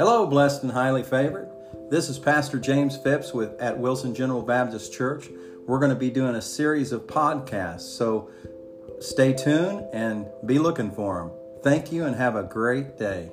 Hello, blessed and highly favored. This is Pastor James Phipps with at Wilson General Baptist Church. We're going to be doing a series of podcasts, so stay tuned and be looking for them. Thank you and have a great day.